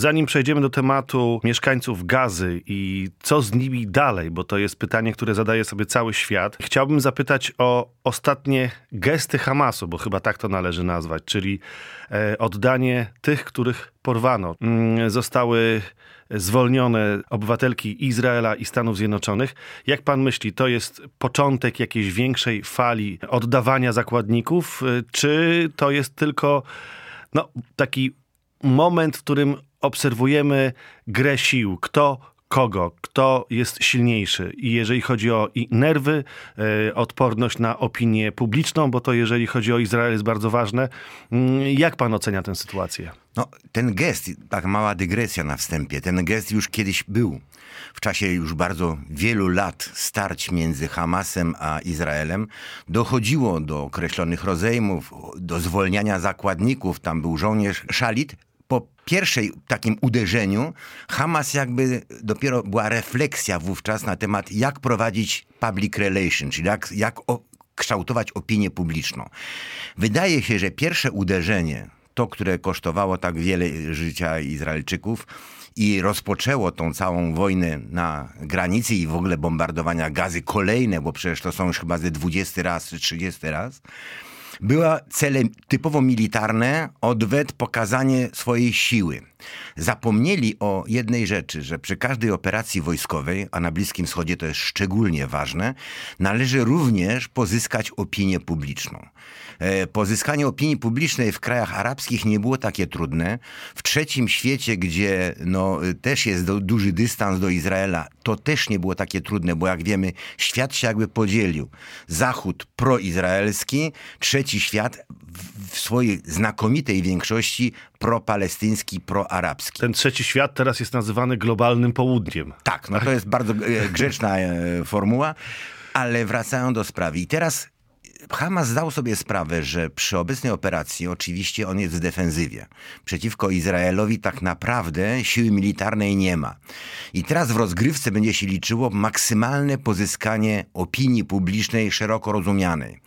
zanim przejdziemy do tematu mieszkańców Gazy i co z nimi dalej, bo to jest pytanie, które zadaje sobie cały świat, chciałbym zapytać o ostatnie gesty Hamasu, bo chyba tak to należy nazwać, czyli e, oddanie tych, których porwano. Mm, zostały zwolnione obywatelki Izraela i Stanów Zjednoczonych. Jak pan myśli, to jest początek jakiejś większej fali oddawania zakładników, y, czy to jest tylko no, taki moment, w którym obserwujemy grę sił? Kto kogo, kto jest silniejszy. I jeżeli chodzi o nerwy, e, odporność na opinię publiczną, bo to jeżeli chodzi o Izrael jest bardzo ważne. Mm, jak pan ocenia tę sytuację? No, ten gest, tak mała dygresja na wstępie, ten gest już kiedyś był. W czasie już bardzo wielu lat starć między Hamasem a Izraelem dochodziło do określonych rozejmów, do zwolniania zakładników. Tam był żołnierz Szalit, po pierwszej takim uderzeniu Hamas jakby dopiero była refleksja wówczas na temat jak prowadzić public relations, czyli jak, jak o, kształtować opinię publiczną. Wydaje się, że pierwsze uderzenie, to które kosztowało tak wiele życia Izraelczyków, i rozpoczęło tą całą wojnę na granicy i w ogóle bombardowania gazy kolejne, bo przecież to są już chyba ze 20 raz czy 30 raz, była cele typowo militarne, odwet, pokazanie swojej siły. Zapomnieli o jednej rzeczy, że przy każdej operacji wojskowej, a na Bliskim Wschodzie to jest szczególnie ważne, należy również pozyskać opinię publiczną. E, pozyskanie opinii publicznej w krajach arabskich nie było takie trudne. W trzecim świecie, gdzie no, też jest do, duży dystans do Izraela, to też nie było takie trudne, bo jak wiemy, świat się jakby podzielił. Zachód proizraelski, trzeci świat w swojej znakomitej większości propalestyński, proarabski. Ten trzeci świat teraz jest nazywany globalnym południem. Tak, no to jest bardzo e, grzeczna e, formuła, ale wracają do sprawy. I teraz Hamas zdał sobie sprawę, że przy obecnej operacji oczywiście on jest w defensywie. Przeciwko Izraelowi tak naprawdę siły militarnej nie ma. I teraz w rozgrywce będzie się liczyło maksymalne pozyskanie opinii publicznej szeroko rozumianej.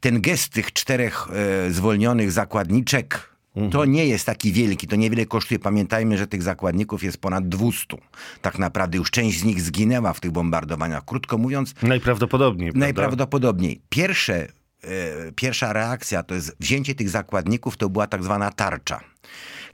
Ten gest tych czterech e, zwolnionych zakładniczek to nie jest taki wielki, to niewiele kosztuje. Pamiętajmy, że tych zakładników jest ponad 200. Tak naprawdę już część z nich zginęła w tych bombardowaniach. Krótko mówiąc. Najprawdopodobniej. Prawda? Najprawdopodobniej. Pierwsze, e, pierwsza reakcja to jest wzięcie tych zakładników, to była tak zwana tarcza.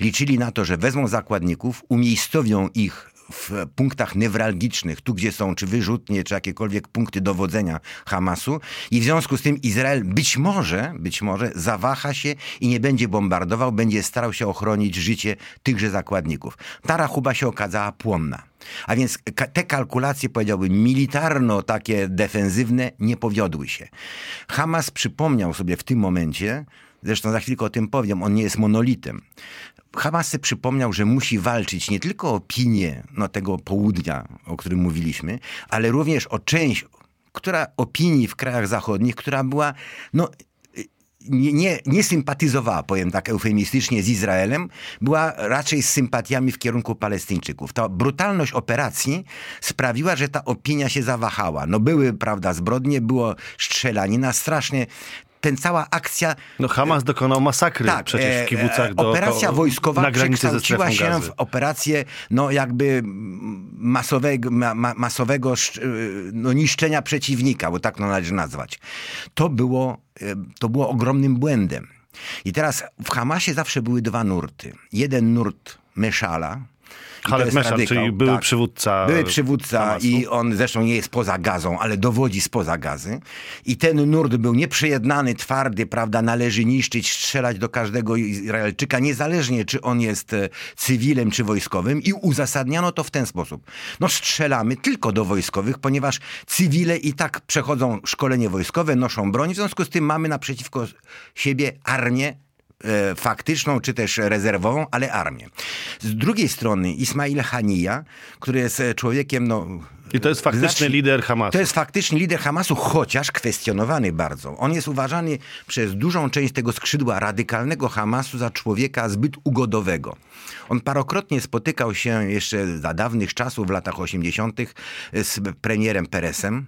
Liczyli na to, że wezmą zakładników, umiejscowią ich w punktach newralgicznych, tu gdzie są czy wyrzutnie, czy jakiekolwiek punkty dowodzenia Hamasu i w związku z tym Izrael być może, być może zawaha się i nie będzie bombardował, będzie starał się ochronić życie tychże zakładników. Ta rachuba się okazała płonna. A więc te kalkulacje, powiedziałbym, militarno takie defensywne nie powiodły się. Hamas przypomniał sobie w tym momencie, zresztą za chwilkę o tym powiem, on nie jest monolitem, Hamas sobie przypomniał, że musi walczyć nie tylko o opinię no, tego południa, o którym mówiliśmy, ale również o część, która opinii w krajach zachodnich, która była no, nie, nie, nie, sympatyzowała, powiem tak eufemistycznie, z Izraelem, była raczej z sympatiami w kierunku Palestyńczyków. Ta brutalność operacji sprawiła, że ta opinia się zawahała. No były, prawda, zbrodnie, było strzelanina, strasznie ten cała akcja... No Hamas dokonał masakry tak, przecież w e, kibucach do, Operacja wojskowa na przekształciła się gazy. w operację no jakby masowego, ma, masowego no, niszczenia przeciwnika, bo tak to należy nazwać. To było, e, to było ogromnym błędem. I teraz w Hamasie zawsze były dwa nurty. Jeden nurt Meszala, Khaled Meszal, czyli były tak. przywódca. Były przywódca Hamasu. i on zresztą nie jest poza gazą, ale dowodzi spoza gazy. I ten nurt był nieprzejednany, twardy, prawda, należy niszczyć, strzelać do każdego Izraelczyka, niezależnie czy on jest e, cywilem czy wojskowym i uzasadniano to w ten sposób. No strzelamy tylko do wojskowych, ponieważ cywile i tak przechodzą szkolenie wojskowe, noszą broń, w związku z tym mamy naprzeciwko siebie armię faktyczną czy też rezerwową, ale armię. Z drugiej strony Ismail Haniya, który jest e, człowiekiem, no... I to jest faktyczny znaczy, lider Hamasu. To jest faktyczny lider Hamasu, chociaż kwestionowany bardzo. On jest uważany przez dużą część tego skrzydła radykalnego Hamasu za człowieka zbyt ugodowego. On parokrotnie spotykał się jeszcze za dawnych czasów, w latach 80. z premierem Peresem,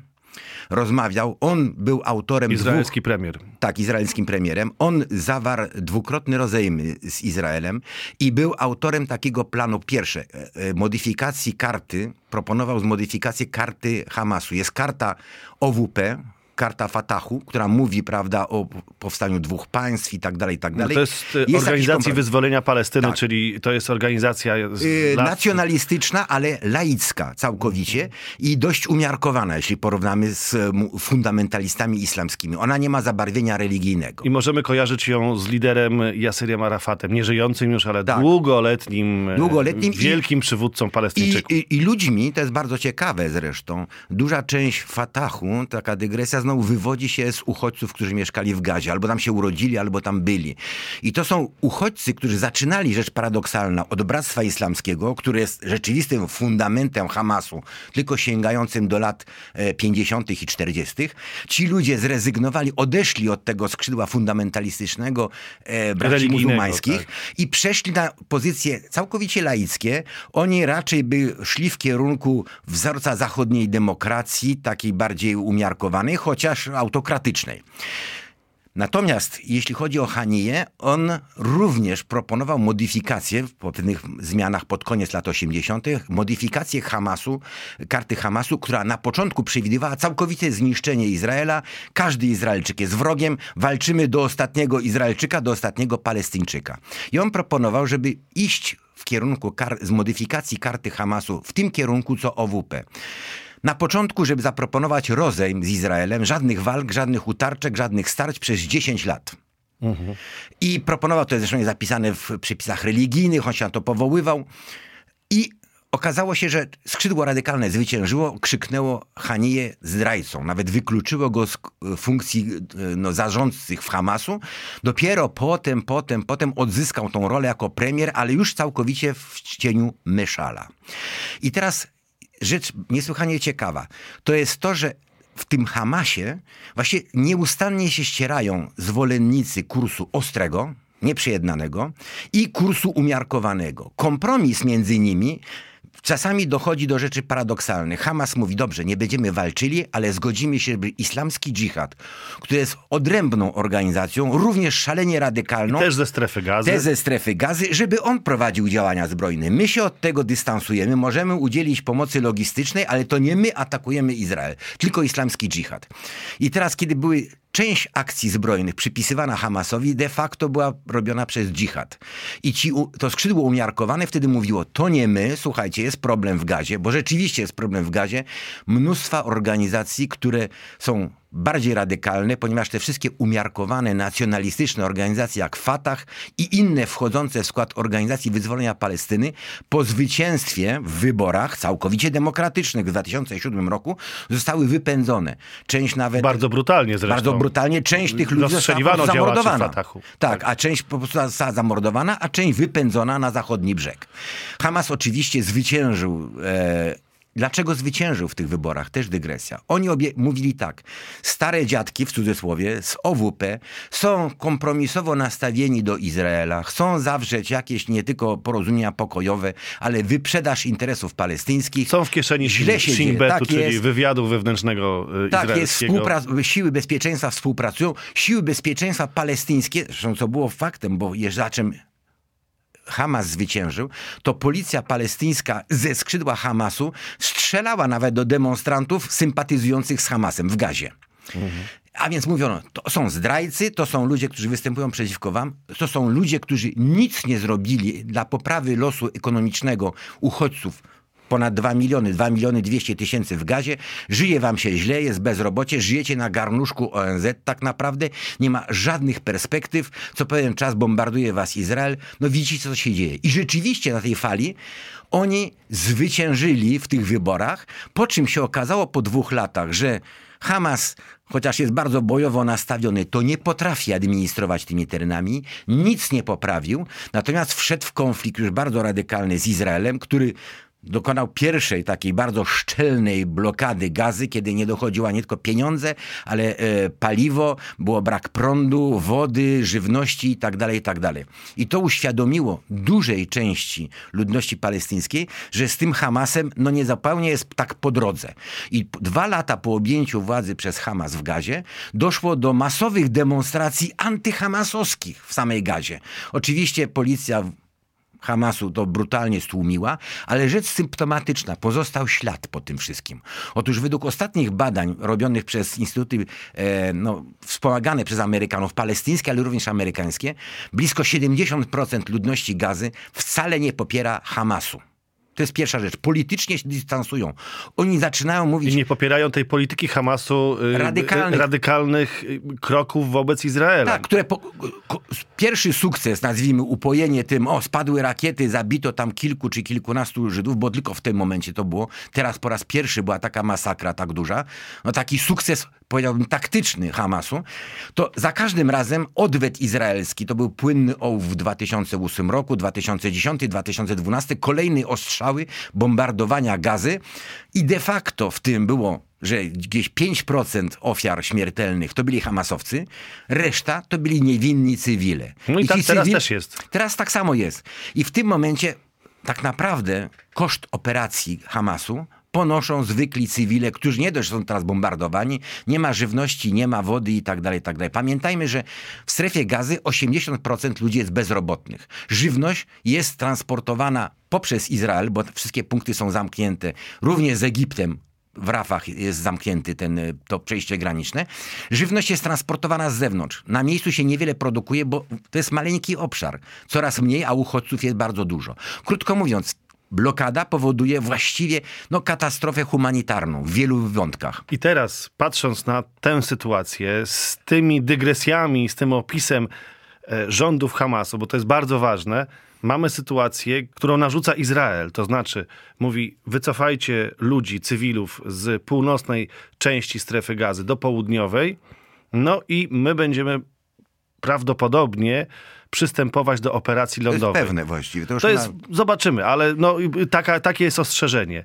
rozmawiał. On był autorem Izraelski dwóch, premier. Tak, izraelskim premierem. On zawarł dwukrotny rozejmy z Izraelem i był autorem takiego planu. Pierwsze, e, e, modyfikacji karty, proponował zmodyfikację karty Hamasu. Jest karta OWP, karta Fatahu, która mówi, prawda, o powstaniu dwóch państw i tak dalej, i tak No dalej. to jest, e, jakiś Organizacji. Wyzwolenia Palestyny, Tak. czyli to jest organizacja Y, lat- nacjonalistyczna, ale laicka całkowicie i dość umiarkowana, jeśli porównamy z fundamentalistami islamskimi. Ona nie ma zabarwienia religijnego. I możemy kojarzyć ją z liderem Yasserem Arafatem, nieżyjącym już, ale Tak. długoletnim, e, Długoletnim i- wielkim przywódcą I, Palestyńczyków. i, I ludźmi, to jest bardzo ciekawe zresztą, duża część Fatahu, taka dygresja znowu wywodzi się z uchodźców, którzy mieszkali w Gazie, albo tam się urodzili, albo tam byli. I to są uchodźcy, którzy zaczynali, rzecz paradoksalna, od Bractwa Islamskiego, które jest rzeczywistym fundamentem Hamasu, tylko sięgającym do lat e, 50. i 40. Ci ludzie zrezygnowali, odeszli od tego skrzydła fundamentalistycznego e, braci muzułmańskich tak. i przeszli na pozycje całkowicie laickie. Oni raczej by szli w kierunku wzorca zachodniej demokracji, takiej bardziej umiarkowanej, chociaż autokratycznej. Natomiast jeśli chodzi o Haniję, on również proponował modyfikację po pewnych zmianach pod koniec lat 80., modyfikację Hamasu, karty Hamasu, która na początku przewidywała całkowite zniszczenie Izraela. Każdy Izraelczyk jest wrogiem, walczymy do ostatniego Izraelczyka, do ostatniego Palestyńczyka. I on proponował, żeby iść w kierunku kar- z modyfikacji karty Hamasu, w tym kierunku co OWP. Na początku, żeby zaproponować rozejm z Izraelem, żadnych walk, żadnych utarczek, żadnych starć przez 10 lat. I proponował, to jest zresztą zapisane w przepisach religijnych, on się na to powoływał. I okazało się, że skrzydło radykalne zwyciężyło, krzyknęło Haniję zdrajcą. Nawet wykluczyło go z funkcji e, no, zarządcych w Hamasu. Dopiero potem, potem, potem odzyskał tą rolę jako premier, ale już całkowicie w cieniu Myszala. I teraz rzecz niesłychanie ciekawa. To jest to, że w tym Hamasie właśnie nieustannie się ścierają zwolennicy kursu ostrego, nieprzejednanego i kursu umiarkowanego. Kompromis między nimi czasami dochodzi do rzeczy paradoksalnych. Hamas mówi, dobrze, nie będziemy walczyli, ale zgodzimy się, by islamski dżihad, który jest odrębną organizacją, również szalenie radykalną, Też ze strefy gazy. te ze strefy gazy, żeby on prowadził działania zbrojne. My się od tego dystansujemy, możemy udzielić pomocy logistycznej, ale to nie my atakujemy Izrael, tylko islamski dżihad. I teraz, kiedy były część akcji zbrojnych przypisywana Hamasowi, de facto była robiona przez dżihad. I ci, to skrzydło umiarkowane wtedy mówiło, to nie my, słuchajcie, jest problem w gazie, bo rzeczywiście jest problem w gazie, mnóstwa organizacji, które są bardziej radykalne, ponieważ te wszystkie umiarkowane, nacjonalistyczne organizacje jak Fatah i inne wchodzące w skład Organizacji Wyzwolenia Palestyny po zwycięstwie w wyborach całkowicie demokratycznych w 2007 roku zostały wypędzone. Część nawet... Bardzo brutalnie zresztą. Bardzo brutalnie. Część tych ludzi została zamordowana. Fatahu. Tak, a część po prostu została zamordowana, a część wypędzona na zachodni brzeg. Hamas oczywiście zwyciężył. E, Dlaczego zwyciężył w tych wyborach? Też dygresja. Oni obie mówili tak. Stare dziadki, w cudzysłowie, z OWP są kompromisowo nastawieni do Izraela. Chcą zawrzeć jakieś nie tylko porozumienia pokojowe, ale wyprzedaż interesów palestyńskich. Są w kieszeni Źle się Shin. Betu, Tak czyli jest. wywiadu wewnętrznego y, Tak, jest izraelskiego. siły bezpieczeństwa współpracują. Siły bezpieczeństwa palestyńskie, zresztą co było faktem, bo je- za czym Hamas zwyciężył, to policja palestyńska ze skrzydła Hamasu strzelała nawet do demonstrantów sympatyzujących z Hamasem w Gazie. A więc mówiono, to są zdrajcy, to są ludzie, którzy występują przeciwko wam, to są ludzie, którzy nic nie zrobili dla poprawy losu ekonomicznego uchodźców. Ponad 2 miliony, 2 miliony 200 tysięcy w gazie. Żyje wam się źle, jest bezrobocie, żyjecie na garnuszku ONZ tak naprawdę. Nie ma żadnych perspektyw. Co pewien czas bombarduje was Izrael. No widzicie, co się dzieje. I rzeczywiście na tej fali oni zwyciężyli w tych wyborach, po czym się okazało po dwóch latach, że Hamas, chociaż jest bardzo bojowo nastawiony, to nie potrafi administrować tymi terenami, nic nie poprawił, natomiast wszedł w konflikt już bardzo radykalny z Izraelem, który dokonał pierwszej takiej bardzo szczelnej blokady gazy, kiedy nie dochodziła nie tylko pieniądze, ale e, paliwo, było brak prądu, wody, żywności itd., tak itd. Tak I to uświadomiło dużej części ludności palestyńskiej, że z tym Hamasem no nie zupełnie jest tak po drodze. I dwa lata po objęciu władzy przez Hamas w Gazie doszło do masowych demonstracji antyhamasowskich w samej Gazie. Oczywiście policja Hamasu to brutalnie stłumiła, ale rzecz symptomatyczna, pozostał ślad po tym wszystkim. Otóż według ostatnich badań robionych przez instytuty e, no, wspomagane przez Amerykanów, palestyńskie, ale również amerykańskie, blisko 70% ludności gazy wcale nie popiera Hamasu. To jest pierwsza rzecz. Politycznie się dystansują. Oni zaczynają mówić... I nie popierają tej polityki Hamasu y, radykalnych, radykalnych y, kroków wobec Izraela. Tak, które... Po, pierwszy sukces, nazwijmy upojenie tym, o spadły rakiety, zabito tam kilku czy kilkunastu Żydów, bo tylko w tym momencie to było. Teraz po raz pierwszy była taka masakra tak duża. No taki sukces powiedziałbym, taktyczny Hamasu, to za każdym razem odwet izraelski, to był płynny ołów w 2008 roku, 2010, 2012, kolejne ostrzały, bombardowania gazy i de facto w tym było że gdzieś 5% ofiar śmiertelnych to byli Hamasowcy, reszta to byli niewinni cywile. No i, I tak teraz cywil... też jest. Teraz tak samo jest. I w tym momencie tak naprawdę koszt operacji Hamasu ponoszą zwykli cywile, którzy nie dość są teraz bombardowani, nie ma żywności, nie ma wody i tak dalej, tak dalej. Pamiętajmy, że w strefie gazy 80% ludzi jest bezrobotnych. Żywność jest transportowana poprzez Izrael, bo wszystkie punkty są zamknięte, również z Egiptem, w Rafach jest zamknięty ten, to przejście graniczne. Żywność jest transportowana z zewnątrz. Na miejscu się niewiele produkuje, bo to jest maleńki obszar. Coraz mniej, a uchodźców jest bardzo dużo. Krótko mówiąc, blokada powoduje właściwie no, katastrofę humanitarną w wielu wątkach. I teraz, patrząc na tę sytuację, z tymi dygresjami, z tym opisem e, rządów Hamasu, bo to jest bardzo ważne, mamy sytuację, którą narzuca Izrael. To znaczy, mówi, wycofajcie ludzi, cywilów z północnej części strefy gazy do południowej, no i my będziemy prawdopodobnie przystępować do operacji lądowej. To jest pewne właściwie. To, to jest, zobaczymy, ale no, taka, takie jest ostrzeżenie.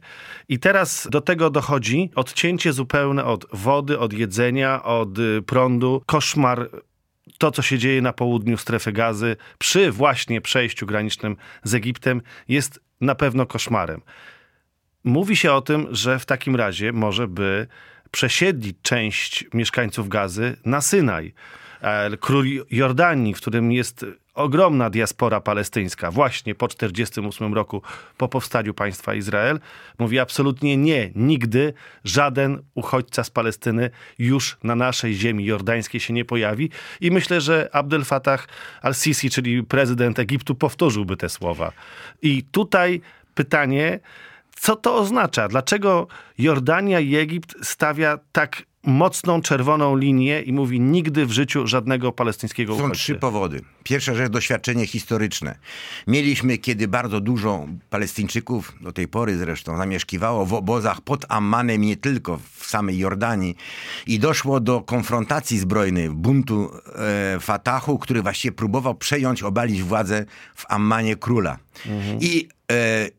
I teraz do tego dochodzi odcięcie zupełne od wody, od jedzenia, od y, prądu. Koszmar to, co się dzieje na południu strefy gazy przy właśnie przejściu granicznym z Egiptem jest na pewno koszmarem. Mówi się o tym, że w takim razie może by przesiedlić część mieszkańców gazy na Synaj. Król Jordanii, w którym jest ogromna diaspora palestyńska, właśnie po 1948 roku, po powstaniu państwa Izrael, mówi absolutnie nie, nigdy żaden uchodźca z Palestyny już na naszej ziemi jordańskiej się nie pojawi. I myślę, że Abdel Fattah al-Sisi, czyli prezydent Egiptu, powtórzyłby te słowa. I tutaj pytanie, co to oznacza? Dlaczego Jordania i Egipt stawia tak mocną czerwoną linię i mówi nigdy w życiu żadnego palestyńskiego uchodźcy. Są trzy powody. Pierwsza rzecz, doświadczenie historyczne. Mieliśmy, kiedy bardzo dużo Palestyńczyków, do tej pory zresztą, zamieszkiwało w obozach pod Ammanem, nie tylko w samej Jordanii i doszło do konfrontacji zbrojnej, buntu e, Fatahu, który właściwie próbował przejąć, obalić władzę w Ammanie króla. Mhm. I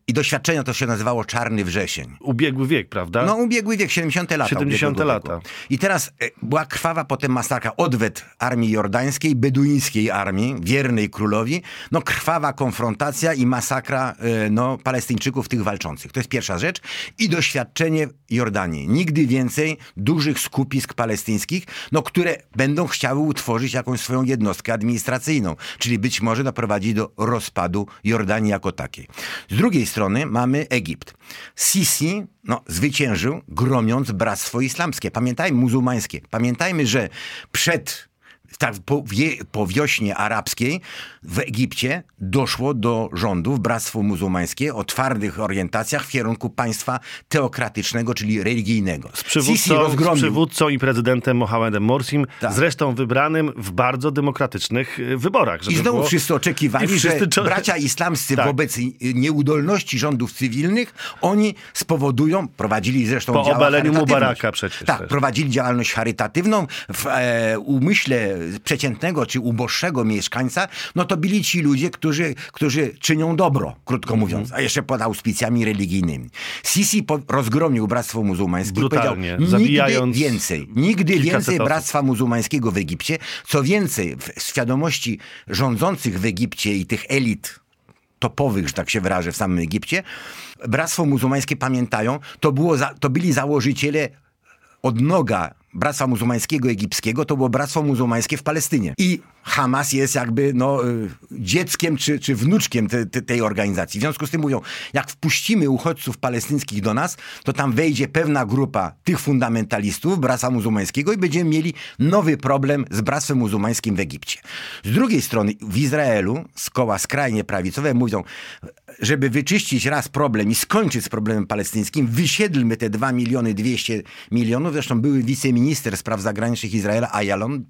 I doświadczenia to się nazywało Czarny Wrzesień. Ubiegły wiek, prawda? No, ubiegły wiek, 70 lata. 70 lata. I teraz e, była krwawa potem masakra, odwet armii jordańskiej, beduińskiej armii, wiernej królowi. No, krwawa konfrontacja i masakra e, no, Palestyńczyków, tych walczących. To jest pierwsza rzecz. I doświadczenie Jordanii. Nigdy więcej dużych skupisk palestyńskich, no, które będą chciały utworzyć jakąś swoją jednostkę administracyjną. Czyli być może doprowadzi do rozpadu Jordanii jako takiej. Z drugiej strony mamy Egipt. Sisi no, zwyciężył, gromiąc Bractwo Islamskie. Pamiętajmy, muzułmańskie. Pamiętajmy, że przed tak po, wie, po wiośnie arabskiej w Egipcie doszło do rządów Bractwo Muzułmańskie o twardych orientacjach w kierunku państwa teokratycznego, czyli religijnego. Z przywódcą, z przywódcą i prezydentem Mohamedem Morsim, tak. zresztą wybranym w bardzo demokratycznych y, wyborach. I znowu było... wszyscy oczekiwali, wszyscy... że bracia islamscy tak. wobec nieudolności rządów cywilnych, oni spowodują, prowadzili zresztą Po obaleniu Mubaraka przecież. Tak, też. prowadzili działalność charytatywną w e, umyśle przeciętnego czy uboższego mieszkańca, no to byli ci ludzie, którzy, którzy czynią dobro, krótko mówiąc, a jeszcze pod auspicjami religijnymi. Sisi rozgromił Bractwo Muzułmańskie Brutalnie, powiedział, zabijając nigdy więcej, nigdy więcej. Bractwa Muzułmańskiego w Egipcie. Co więcej, w świadomości rządzących w Egipcie i tych elit topowych, że tak się wyrażę, w samym Egipcie, Bractwo Muzułmańskie pamiętają, to, było za, to byli założyciele odnoga Bractwa Muzułmańskiego Egipskiego, to było Bractwo Muzułmańskie w Palestynie. I Hamas jest jakby no, y, dzieckiem czy, czy wnuczkiem te, te, tej organizacji. W związku z tym mówią, jak wpuścimy uchodźców palestyńskich do nas, to tam wejdzie pewna grupa tych fundamentalistów Bractwa Muzułmańskiego i będziemy mieli nowy problem z Bractwem Muzułmańskim w Egipcie. Z drugiej strony w Izraelu z koła skrajnie prawicowe mówią, żeby wyczyścić raz problem i skończyć z problemem palestyńskim, wysiedlmy te 2 miliony 200 milionów. Zresztą były wiceminister spraw zagranicznych Izraela, Ayalon,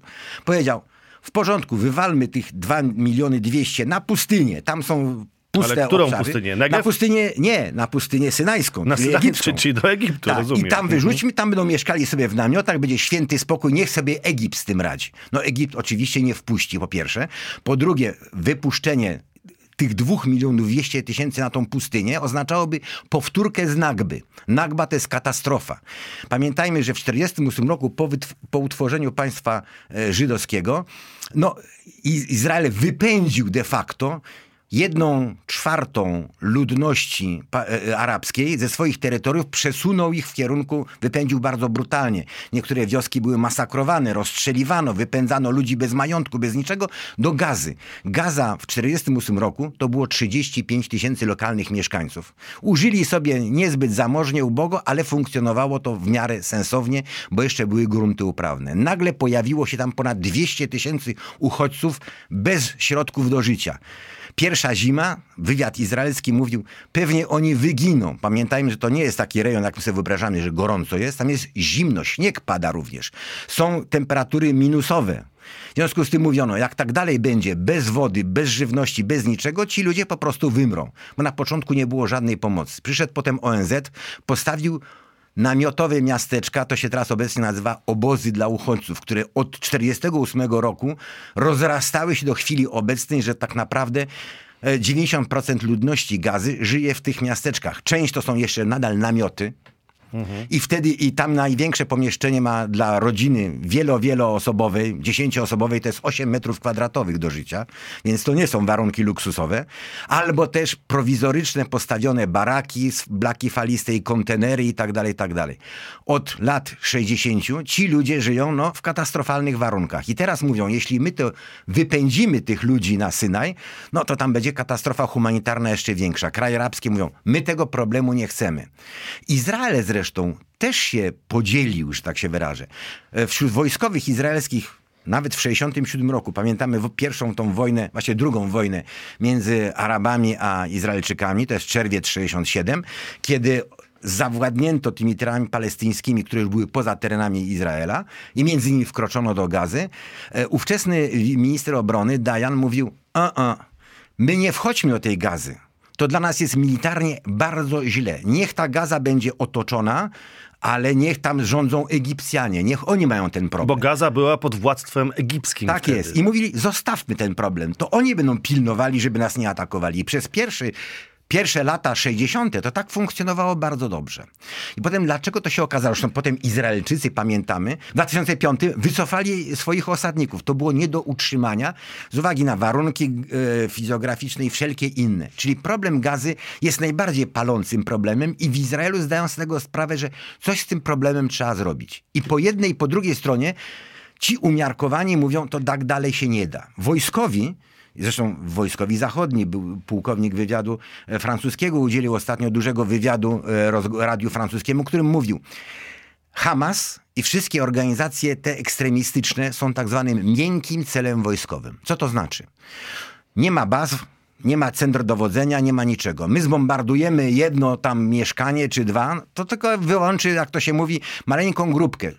powiedział, w porządku, wywalmy tych 2 miliony 200 na pustynię. Tam są puste Ale którą obszary. pustynię? Na Negev? pustynię, nie, na pustynię synajską, Na czyli Synaj, egipską. czy- czyli do Egiptu, tak, rozumiem. I tam Mhm. wyrzućmy, tam będą mieszkali sobie w namiotach, będzie święty spokój, niech sobie Egipt z tym radzi. No Egipt oczywiście nie wpuści, po pierwsze. Po drugie, wypuszczenie tych dwóch milionów 200 tysięcy na tą pustynię oznaczałoby powtórkę z Nagby. Nagba to jest katastrofa. Pamiętajmy, że w 1948 roku po, po utworzeniu państwa e, żydowskiego, no, Izrael wypędził de facto jedną czwartą ludności pa- e, arabskiej ze swoich terytoriów, przesunął ich w kierunku, wypędził bardzo brutalnie. Niektóre wioski były masakrowane, rozstrzeliwano, wypędzano ludzi bez majątku, bez niczego, do Gazy. Gaza w 1948 roku to było 35 tysięcy lokalnych mieszkańców. Użyli sobie niezbyt zamożnie, ubogo, ale funkcjonowało to w miarę sensownie, bo jeszcze były grunty uprawne. Nagle pojawiło się tam ponad 200 tysięcy uchodźców bez środków do życia. Pierwsza zima, wywiad izraelski mówił, pewnie oni wyginą. Pamiętajmy, że to nie jest taki rejon, jak my sobie wyobrażamy, że gorąco jest. Tam jest zimno, śnieg pada również. Są temperatury minusowe. W związku z tym mówiono, jak tak dalej będzie, bez wody, bez żywności, bez niczego, ci ludzie po prostu wymrą. Bo na początku nie było żadnej pomocy. Przyszedł potem ONZ, postawił namiotowe miasteczka, to się teraz obecnie nazywa obozy dla uchodźców, które od 1948 roku rozrastały się do chwili obecnej, że tak naprawdę e, 90% ludności gazy żyje w tych miasteczkach. Część to są jeszcze nadal namioty, i wtedy i tam największe pomieszczenie ma dla rodziny wielo, wieloosobowej, dziesięcioosobowej to jest 8 metrów kwadratowych do życia, więc to nie są warunki luksusowe. Albo też prowizoryczne postawione baraki, blaki faliste i kontenery i tak dalej, i tak dalej. Od lat 60 ci ludzie żyją no, w katastrofalnych warunkach. I teraz mówią, jeśli my to wypędzimy tych ludzi na Synaj, no to tam będzie katastrofa humanitarna jeszcze większa. Kraje arabskie mówią, my tego problemu nie chcemy. Izrael zresztą też się podzielił, że tak się wyrażę. E, Wśród wojskowych izraelskich nawet w 67 roku, pamiętamy pierwszą tą wojnę, właśnie drugą wojnę między Arabami a Izraelczykami, to jest czerwiec 67, kiedy zawładnięto tymi terenami palestyńskimi, które już były poza terenami Izraela i między innymi wkroczono do gazy. E, Ówczesny minister obrony Dayan mówił, a, a, my nie wchodźmy do tej gazy. To dla nas jest militarnie bardzo źle. Niech ta gaza będzie otoczona, ale niech tam rządzą Egipcjanie. Niech oni mają ten problem. Bo Gaza była pod władztwem egipskim Tak wtedy. jest. I mówili, zostawmy ten problem. To oni będą pilnowali, żeby nas nie atakowali. I przez pierwszy, pierwsze lata 60. to tak funkcjonowało bardzo dobrze. I potem dlaczego to się okazało? Zresztą potem Izraelczycy, pamiętamy, w 2005 wycofali swoich osadników. To było nie do utrzymania z uwagi na warunki e, fizjograficzne i wszelkie inne. Czyli problem gazy jest najbardziej palącym problemem i w Izraelu zdają z tego sprawę, że coś z tym problemem trzeba zrobić. I po jednej i po drugiej stronie Ci umiarkowani mówią, to tak dalej się nie da. Wojskowi, zresztą wojskowi zachodni, był pułkownik wywiadu e, francuskiego, udzielił ostatnio dużego wywiadu e, radiu francuskiemu, którym mówił, Hamas i wszystkie organizacje te ekstremistyczne są tak zwanym miękkim celem wojskowym. Co to znaczy? Nie ma baz, nie ma centr dowodzenia, nie ma niczego. My zbombardujemy jedno tam mieszkanie czy dwa, to tylko wyłączy, jak to się mówi, maleńką grupkę.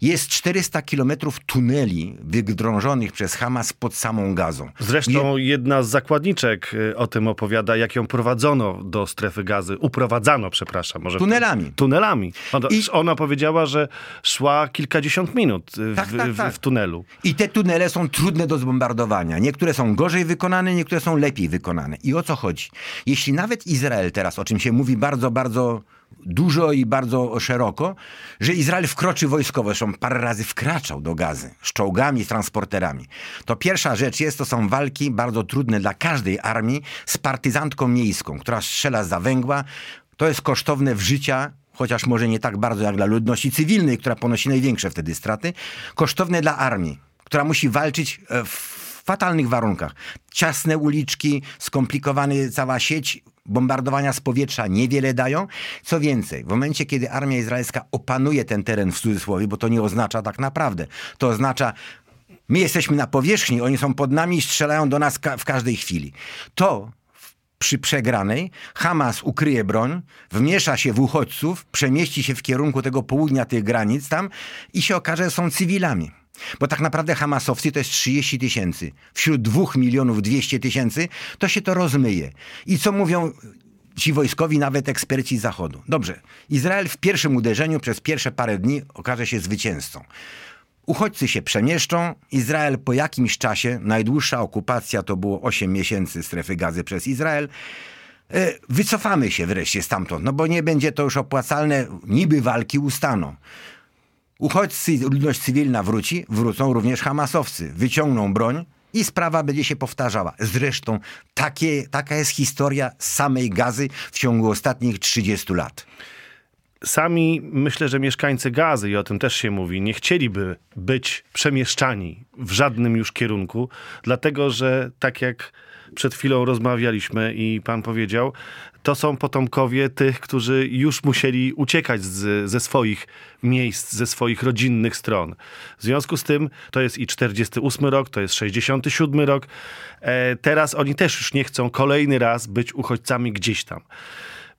Jest 400 kilometrów tuneli wydrążonych przez Hamas pod samą gazą. Zresztą jedna z zakładniczek y, o tym opowiada, jak ją prowadzono do strefy gazy. Uprowadzano, przepraszam. Może tunelami. Tunelami. Ona, I... ona powiedziała, że szła kilkadziesiąt minut w, tak, tak, tak. w tunelu. I te tunele są trudne do zbombardowania. Niektóre są gorzej wykonane, niektóre są lepiej wykonane. I o co chodzi? Jeśli nawet Izrael teraz, o czym się mówi bardzo, bardzo dużo i bardzo szeroko, że Izrael wkroczy wojskowo, zresztą parę razy wkraczał do gazy z czołgami, z transporterami. To pierwsza rzecz jest, to są walki bardzo trudne dla każdej armii z partyzantką miejską, która strzela za węgła. To jest kosztowne w życia chociaż może nie tak bardzo jak dla ludności cywilnej, która ponosi największe wtedy straty, kosztowne dla armii, która musi walczyć e, w fatalnych warunkach. Ciasne uliczki, skomplikowana cała sieć bombardowania z powietrza niewiele dają. Co więcej, w momencie, kiedy armia izraelska opanuje ten teren w cudzysłowie, bo to nie oznacza tak naprawdę, to oznacza my jesteśmy na powierzchni, oni są pod nami i strzelają do nas ka w każdej chwili. To przy przegranej Hamas ukryje broń, wmiesza się w uchodźców, przemieści się w kierunku tego południa tych granic tam i się okaże, że są cywilami. Bo tak naprawdę Hamasowcy to jest 30 tysięcy. Wśród 2 milionów 200 tysięcy to się to rozmyje. I co mówią ci wojskowi, nawet eksperci Zachodu? Dobrze, Izrael w pierwszym uderzeniu przez pierwsze parę dni okaże się zwycięzcą. Uchodźcy się przemieszczą. Izrael po jakimś czasie, najdłuższa okupacja to było 8 miesięcy strefy gazy przez Izrael, e, wycofamy się wreszcie stamtąd, no bo nie będzie to już opłacalne, niby walki ustaną. Uchodźcy, ludność cywilna wróci, wrócą również Hamasowcy, wyciągną broń i sprawa będzie się powtarzała. Zresztą takie, taka jest historia samej gazy w ciągu ostatnich 30 lat. Sami myślę, że mieszkańcy gazy, i o tym też się mówi, nie chcieliby być przemieszczani w żadnym już kierunku, dlatego że tak jak przed chwilą rozmawialiśmy i pan powiedział, to są potomkowie tych, którzy już musieli uciekać z, ze swoich miejsc, ze swoich rodzinnych stron. W związku z tym to jest i 48 rok, to jest 67 rok. E, teraz oni też już nie chcą kolejny raz być uchodźcami gdzieś tam.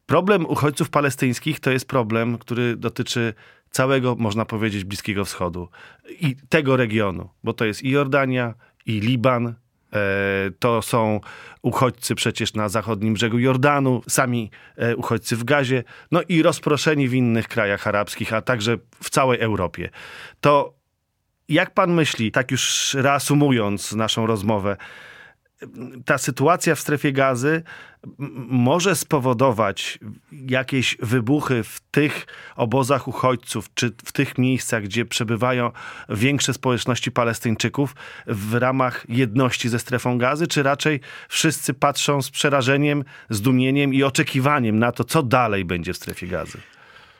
Problem uchodźców palestyńskich to jest problem, który dotyczy całego, można powiedzieć, Bliskiego Wschodu i tego regionu, bo to jest i Jordania, i Liban, to są uchodźcy przecież na zachodnim brzegu Jordanu, sami e, uchodźcy w Gazie, no i rozproszeni w innych krajach arabskich, a także w całej Europie. To jak pan myśli, tak już reasumując naszą rozmowę, ta sytuacja w strefie gazy może spowodować jakieś wybuchy w tych obozach uchodźców, czy w tych miejscach, gdzie przebywają większe społeczności Palestyńczyków w ramach jedności ze strefą gazy, czy raczej wszyscy patrzą z przerażeniem, zdumieniem i oczekiwaniem na to, co dalej będzie w strefie gazy?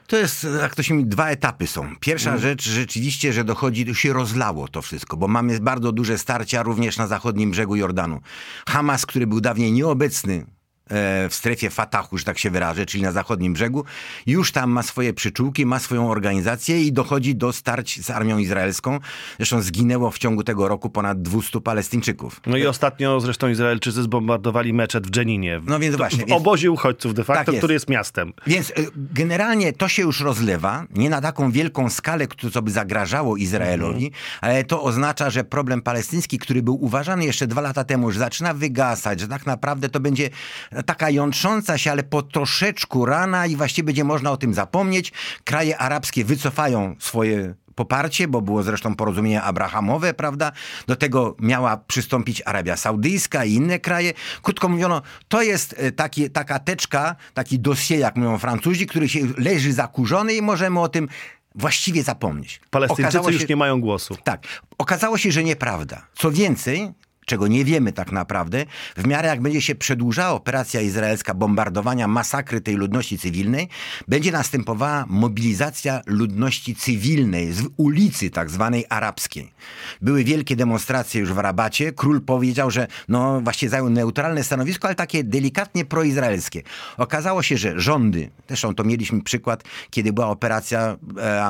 To jest, jak to się mówi, dwa etapy są. Pierwsza mm. rzecz rzeczywiście, że dochodzi, się rozlało to wszystko, bo mamy bardzo duże starcia również na zachodnim brzegu Jordanu. Hamas, który był dawniej nieobecny w strefie Fatahu, że tak się wyrażę, czyli na zachodnim brzegu, już tam ma swoje przyczółki, ma swoją organizację i dochodzi do starć z armią izraelską. Zresztą zginęło w ciągu tego roku ponad 200 Palestyńczyków. No i ostatnio zresztą Izraelczycy zbombardowali meczet w Dżeninie. No więc właśnie. W obozie uchodźców de facto, tak jest. który jest miastem. Więc e, generalnie to się już rozlewa, nie na taką wielką skalę, co by zagrażało Izraelowi, mhm. ale to oznacza, że problem palestyński, który był uważany jeszcze dwa lata temu, że zaczyna wygasać, że tak naprawdę to będzie taka jątrząca się, ale po troszeczku rana i właściwie będzie można o tym zapomnieć. Kraje arabskie wycofają swoje poparcie, bo było zresztą porozumienie abrahamowe, prawda? Do tego miała przystąpić Arabia Saudyjska i inne kraje. Krótko mówiono, to jest e, taki, taka teczka, taki dossier, jak mówią Francuzi, który się leży zakurzony i możemy o tym właściwie zapomnieć. Palestyńczycy się, już nie mają głosu. Tak. Okazało się, że nieprawda. Co więcej, czego nie wiemy tak naprawdę, w miarę jak będzie się przedłużała operacja izraelska bombardowania, masakry tej ludności cywilnej, będzie następowała mobilizacja ludności cywilnej z ulicy tak zwanej arabskiej. Były wielkie demonstracje już w Rabacie. Król powiedział, że no właśnie zajął neutralne stanowisko, ale takie delikatnie proizraelskie. Okazało się, że rządy, zresztą to mieliśmy przykład, kiedy była operacja e,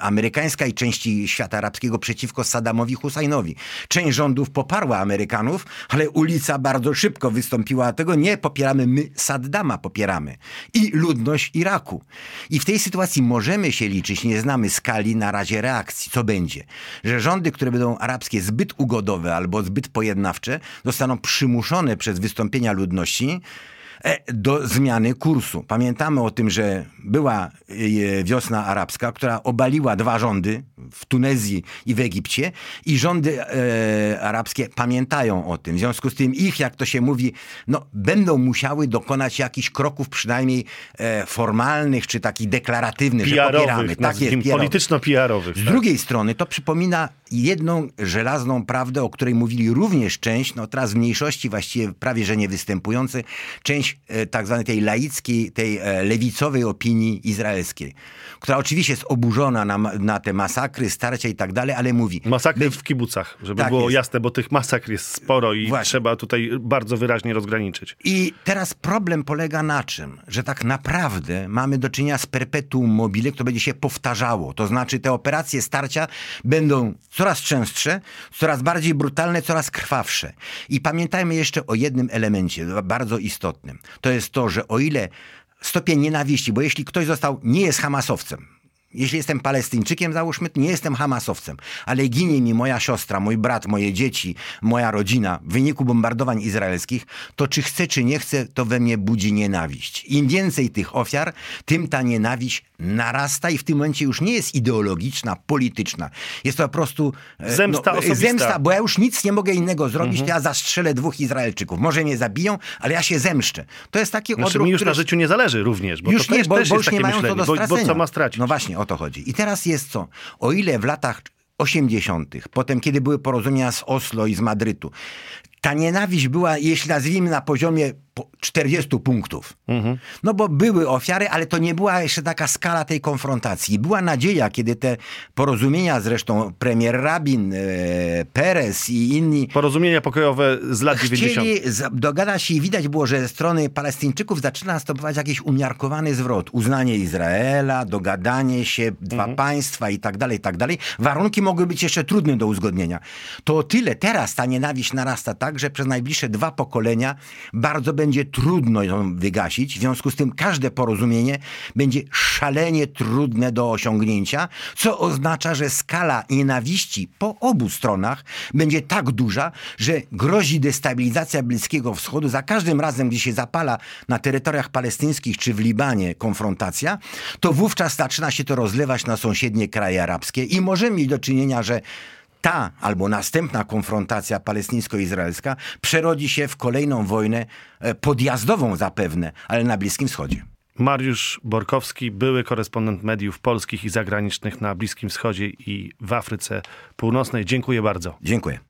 amerykańska i części świata arabskiego przeciwko Saddamowi Husajnowi. Część rządów poparła poparła Amerykanów, ale ulica bardzo szybko wystąpiła tego, nie popieramy my Saddama, popieramy i ludność Iraku. I w tej sytuacji możemy się liczyć, nie znamy skali na razie reakcji, co będzie. Że rządy, które będą arabskie zbyt ugodowe albo zbyt pojednawcze, zostaną przymuszone przez wystąpienia ludności, do zmiany kursu. Pamiętamy o tym, że była e, wiosna arabska, która obaliła dwa rządy w Tunezji i w Egipcie i rządy e, arabskie pamiętają o tym. W związku z tym ich, jak to się mówi, no, będą musiały dokonać jakichś kroków przynajmniej e, formalnych czy takich deklaratywnych, że popieramy. Tak jest, polityczno-PR-owych. Z tak. drugiej strony to przypomina jedną żelazną prawdę, o której mówili również część, no teraz w mniejszości właściwie prawie, że nie występujący, część E, tak zwanej tej laickiej, tej e, lewicowej opinii izraelskiej, która oczywiście jest oburzona na, na te masakry, starcia i tak dalej, ale mówi... Masakry w kibucach, żeby tak było jest. jasne, bo tych masakr jest sporo i Właśnie. trzeba tutaj bardzo wyraźnie rozgraniczyć. I teraz problem polega na czym? Że tak naprawdę mamy do czynienia z perpetuum mobile, które będzie się powtarzało. To znaczy te operacje starcia będą coraz częstsze, coraz bardziej brutalne, coraz krwawsze. I pamiętajmy jeszcze o jednym elemencie, bardzo istotnym to jest to, że o ile stopień nienawiści, bo jeśli ktoś został, nie jest Hamasowcem, jeśli jestem Palestyńczykiem, załóżmy, nie jestem Hamasowcem, ale ginie mi moja siostra, mój brat, moje dzieci, moja rodzina w wyniku bombardowań izraelskich, to czy chcę, czy nie chcę, to we mnie budzi nienawiść. Im więcej tych ofiar, tym ta nienawiść narasta i w tym momencie już nie jest ideologiczna, polityczna. Jest to po prostu e, zemsta, no, zemsta bo ja już nic nie mogę innego zrobić, mhm. ja zastrzelę dwóch Izraelczyków. Może mnie zabiją, ale ja się zemszczę. To jest taki znaczy, odruch, mi już który... na życiu nie zależy również, bo już to nie, bo, bo już nie mają myślenie, to do bo, bo co ma stracić? No właśnie, o to chodzi. I teraz jest co? O ile w latach 80., potem kiedy były porozumienia z Oslo i z Madrytu, ta nienawiść była, jeśli nazwijmy na poziomie 40 punktów. Mhm. No bo były ofiary, ale to nie była jeszcze taka skala tej konfrontacji. Była nadzieja, kiedy te porozumienia, zresztą premier Rabin, e, Perez i inni... Porozumienia pokojowe z lat chcieli 90. dogadać się i widać było, że ze strony Palestyńczyków zaczyna następować jakiś umiarkowany zwrot. Uznanie Izraela, dogadanie się, dwa mhm. państwa i tak dalej, i tak dalej. Warunki mogły być jeszcze trudne do uzgodnienia. To o tyle teraz ta nienawiść narasta tak, że przez najbliższe dwa pokolenia bardzo będzie trudno ją wygasić. W związku z tym każde porozumienie będzie szalenie trudne do osiągnięcia, co oznacza, że skala nienawiści po obu stronach będzie tak duża, że grozi destabilizacja Bliskiego Wschodu. Za każdym razem, gdy się zapala na terytoriach palestyńskich czy w Libanie konfrontacja, to wówczas zaczyna się to rozlewać na sąsiednie kraje arabskie i możemy mieć do czynienia, że ta albo następna konfrontacja palestyńsko-izraelska przerodzi się w kolejną wojnę e, podjazdową zapewne, ale na Bliskim Wschodzie. Mariusz Borkowski, były korespondent mediów polskich i zagranicznych na Bliskim Wschodzie i w Afryce Północnej. Dziękuję bardzo. Dziękuję.